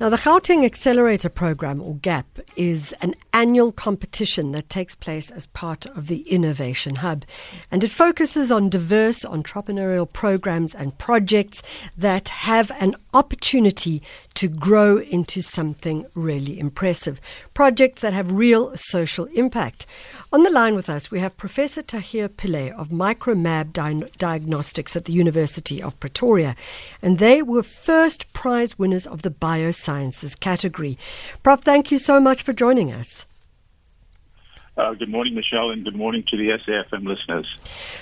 Now, the Gauteng Accelerator Program, or GAP, is an annual competition that takes place as part of the Innovation Hub. And it focuses on diverse entrepreneurial programs and projects that have an opportunity to grow into something really impressive. Projects that have real social impact. On the line with us, we have Professor Tahir Pillay of Micromab Di- Diagnostics at the University of Pretoria. And they were first prize winners of the biosciences category. Prof, thank you so much for joining us. Uh, good morning, Michelle, and good morning to the SAFM listeners.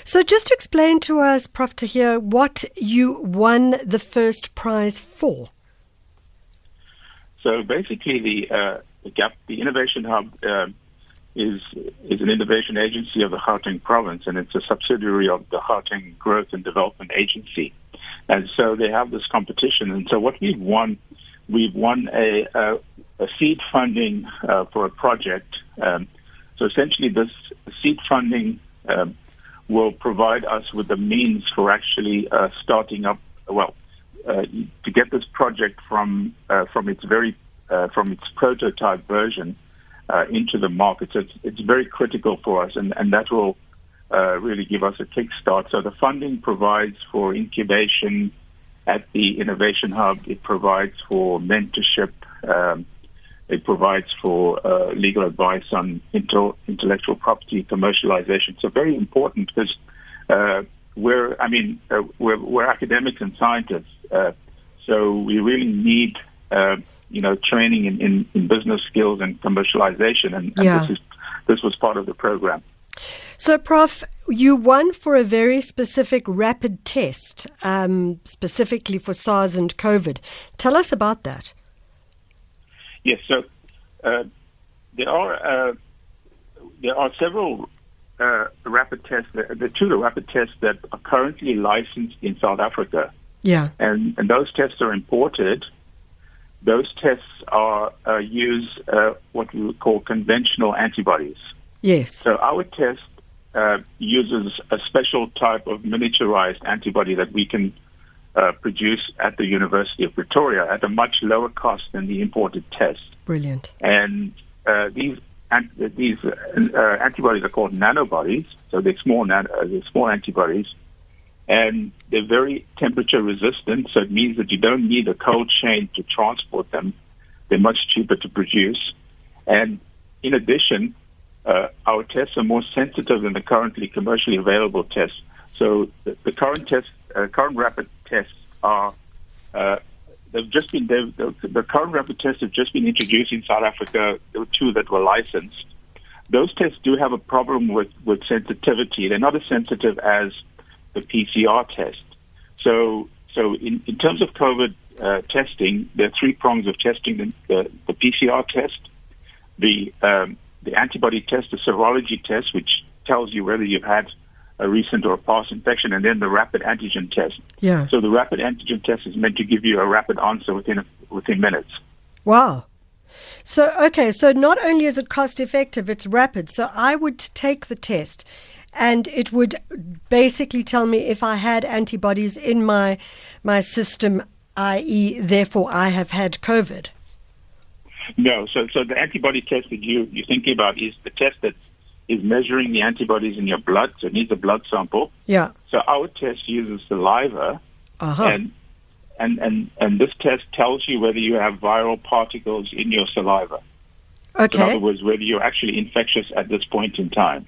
So, just to explain to us, Prof, Tahir, what you won the first prize for. So, basically, the, uh, the GAP, the Innovation Hub, uh, is is an innovation agency of the Gauteng province, and it's a subsidiary of the Gauteng Growth and Development Agency. And so they have this competition. And so what we've won, we've won a, a, a seed funding uh, for a project. Um, so essentially, this seed funding um, will provide us with the means for actually uh, starting up. Well, uh, to get this project from uh, from its very uh, from its prototype version uh, into the market. So it's, it's very critical for us, and, and that will really give us a kickstart. So the funding provides for incubation at the Innovation Hub. It provides for mentorship. Um, it provides for uh, legal advice on intel- intellectual property commercialization. So very important because uh, we're, I mean, uh, we're, we're, academics and scientists. Uh, so we really need uh, you know, training in, in, in business skills and commercialization, and, and yeah. this is this was part of the program. So, Prof, you won for a very specific rapid test, um, specifically for SARS and COVID. Tell us about that. Yes, so uh, there are uh, there are several uh, rapid tests. The two rapid tests that are currently licensed in South Africa. Yeah, and and those tests are imported those tests are uh, use uh, what we would call conventional antibodies. Yes. So our test uh, uses a special type of miniaturized antibody that we can uh, produce at the University of Pretoria at a much lower cost than the imported test. Brilliant. And uh, these these uh, antibodies are called nanobodies. So they're small, they're small antibodies and they're very temperature resistant, so it means that you don't need a cold chain to transport them. They're much cheaper to produce. And in addition, uh, our tests are more sensitive than the currently commercially available tests. So the, the current tests, uh, current rapid tests are, uh, they've just been, they've, the, the current rapid tests have just been introduced in South Africa. There were two that were licensed. Those tests do have a problem with, with sensitivity. They're not as sensitive as the PCR test. So, so in, in terms of COVID uh, testing, there are three prongs of testing: the, the, the PCR test, the um, the antibody test, the serology test, which tells you whether you've had a recent or a past infection, and then the rapid antigen test. Yeah. So the rapid antigen test is meant to give you a rapid answer within within minutes. Wow. So okay, so not only is it cost effective, it's rapid. So I would take the test and it would basically tell me if I had antibodies in my my system, i.e., therefore I have had COVID. No, so so the antibody test that you you're thinking about is the test that is measuring the antibodies in your blood. So it needs a blood sample. Yeah. So our test uses saliva, uh-huh. and and and and this test tells you whether you have viral particles in your saliva. Okay. So in other words, whether you're actually infectious at this point in time.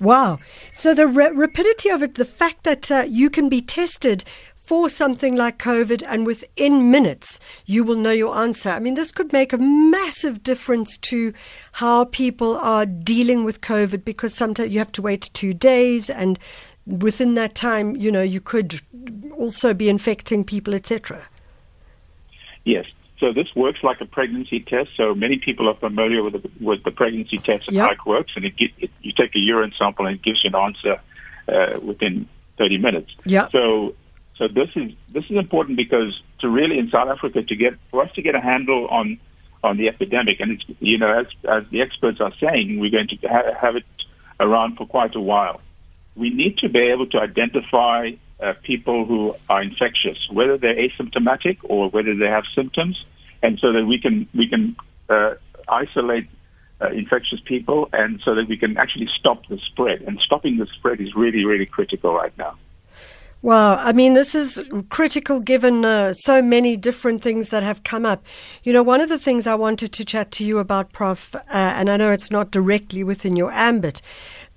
Wow. So the ra- rapidity of it, the fact that uh, you can be tested for something like COVID and within minutes you will know your answer. I mean, this could make a massive difference to how people are dealing with COVID because sometimes you have to wait two days and within that time, you know, you could also be infecting people, etc. Yes. So this works like a pregnancy test. So many people are familiar with the, with the pregnancy test and yep. how it works. And it, get, it, you take a urine sample and it gives you an answer uh, within 30 minutes. Yeah. So so this is this is important because to really in South Africa to get for us to get a handle on on the epidemic, and it's you know as as the experts are saying, we're going to ha- have it around for quite a while. We need to be able to identify uh, people who are infectious, whether they're asymptomatic or whether they have symptoms, and so that we can we can uh, isolate uh, infectious people, and so that we can actually stop the spread. And stopping the spread is really really critical right now. Well, I mean, this is critical given uh, so many different things that have come up. You know, one of the things I wanted to chat to you about, Prof, uh, and I know it's not directly within your ambit,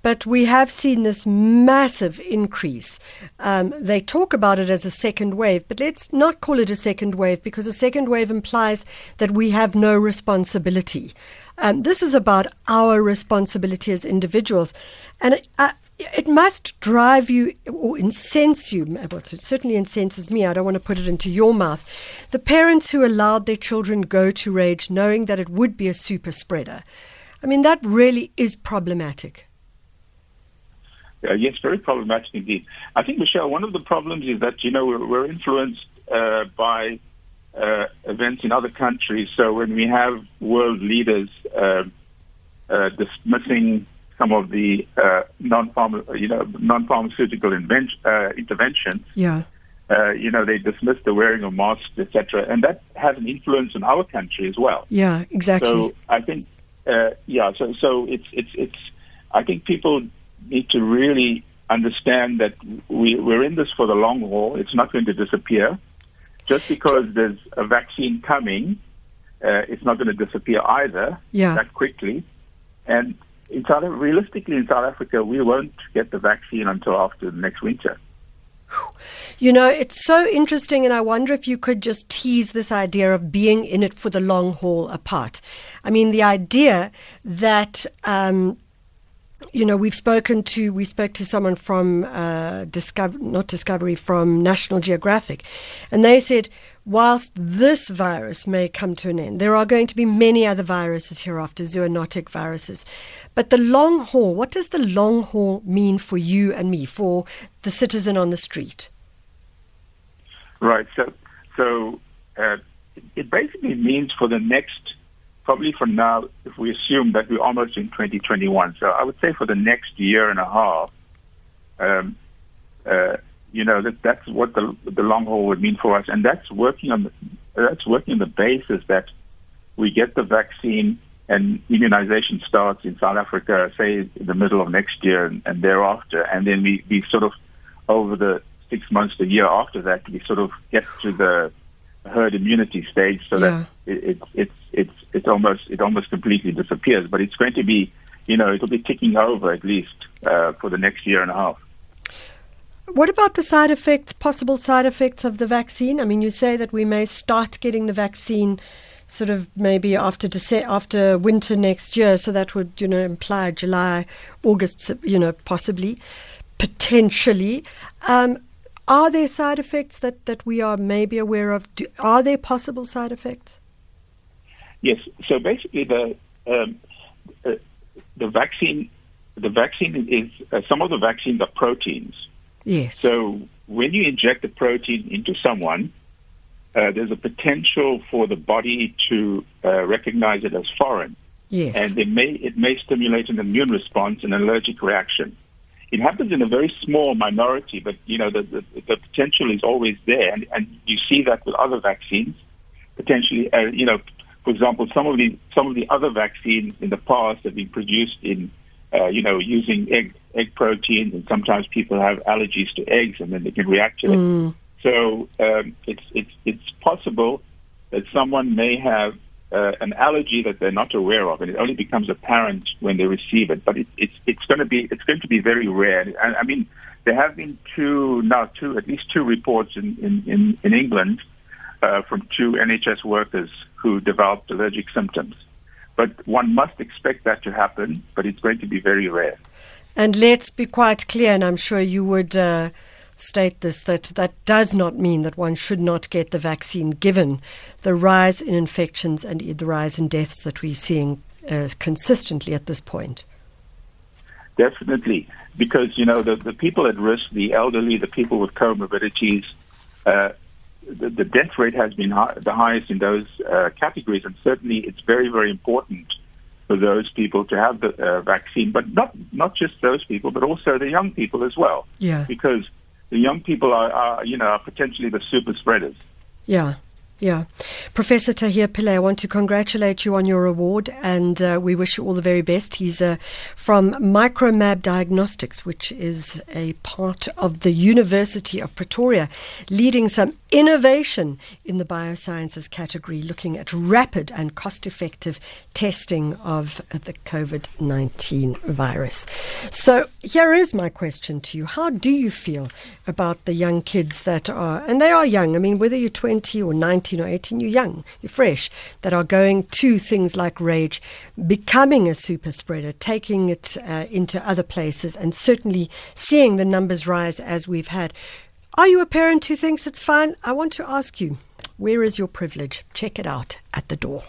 but we have seen this massive increase. Um, they talk about it as a second wave, but let's not call it a second wave because a second wave implies that we have no responsibility. Um, this is about our responsibility as individuals. And uh, it must drive you or incense you. Well, it certainly incenses me. I don't want to put it into your mouth. The parents who allowed their children go to rage knowing that it would be a super spreader. I mean, that really is problematic. Uh, yes, very problematic indeed. I think, Michelle, one of the problems is that, you know, we're, we're influenced uh, by uh, events in other countries. So when we have world leaders uh, uh, dismissing some of the uh, non-pharma, you know, non-pharmaceutical uh, interventions. Yeah. Uh, you know, they dismiss the wearing of masks, etc., and that has an influence in our country as well. Yeah, exactly. So I think, uh, yeah, so so it's it's it's. I think people need to really understand that we we're in this for the long haul. It's not going to disappear. Just because there's a vaccine coming, uh, it's not going to disappear either yeah. that quickly. And in South, realistically, in South Africa, we won't get the vaccine until after next winter. You know, it's so interesting, and I wonder if you could just tease this idea of being in it for the long haul apart. I mean, the idea that um, you know, we've spoken to we spoke to someone from uh, not Discovery, from National Geographic, and they said whilst this virus may come to an end, there are going to be many other viruses hereafter, zoonotic viruses. But the long haul, what does the long haul mean for you and me, for the citizen on the street? Right. So, so uh, it basically means for the next probably for now, if we assume that we're almost in 2021, so I would say for the next year and a half, um, uh, you know that that's what the the long haul would mean for us, and that's working on the, that's working on the basis that we get the vaccine and immunization starts in South Africa, say in the middle of next year and, and thereafter, and then we, we sort of over the six months a year after that, we sort of get to the herd immunity stage, so yeah. that it, it, it's it's it's almost it almost completely disappears. But it's going to be, you know, it'll be ticking over at least uh, for the next year and a half. What about the side effects, possible side effects of the vaccine? I mean, you say that we may start getting the vaccine sort of maybe after Dece- after winter next year, so that would you know imply July, August, you know, possibly, potentially. Um, are there side effects that, that we are maybe aware of? Do, are there possible side effects? Yes. So basically, the um, uh, the vaccine the vaccine is uh, some of the vaccines are proteins. Yes. So when you inject a protein into someone, uh, there's a potential for the body to uh, recognize it as foreign. Yes. And it may it may stimulate an immune response, an allergic reaction. It happens in a very small minority, but you know the the, the potential is always there, and, and you see that with other vaccines. Potentially, uh, you know, for example, some of the some of the other vaccines in the past have been produced in, uh, you know, using egg egg proteins, and sometimes people have allergies to eggs, and then they can react to it. Mm. So um, it's it's it's possible that someone may have uh, an allergy that they're not aware of, and it only becomes apparent when they receive it. But it, it's it's going to be it's going to be very rare. I, I mean, there have been two now two at least two reports in in in, in England uh, from two NHS workers who developed allergic symptoms. But one must expect that to happen, but it's going to be very rare. And let's be quite clear, and I'm sure you would uh, state this that that does not mean that one should not get the vaccine given the rise in infections and the rise in deaths that we're seeing uh, consistently at this point. Definitely, because you know the, the people at risk, the elderly, the people with comorbidities, uh, the, the, death rate has been high, the highest in those uh, categories, and certainly it's very, very important for those people to have the uh, vaccine. But not not just those people, but also the young people as well. Yeah. Because the young people are, are you know, are potentially the super spreaders. Yeah. Yeah. Professor Tahir Pillay, I want to congratulate you on your award and uh, we wish you all the very best. He's uh, from Micromab Diagnostics, which is a part of the University of Pretoria, leading some innovation in the biosciences category, looking at rapid and cost effective testing of the COVID 19 virus. So here is my question to you How do you feel about the young kids that are, and they are young, I mean, whether you're 20 or 19 or 18, you're young, you're fresh, that are going to things like Rage, becoming a super spreader, taking it uh, into other places, and certainly seeing the numbers rise as we've had. Are you a parent who thinks it's fine? I want to ask you, where is your privilege? Check it out at the door.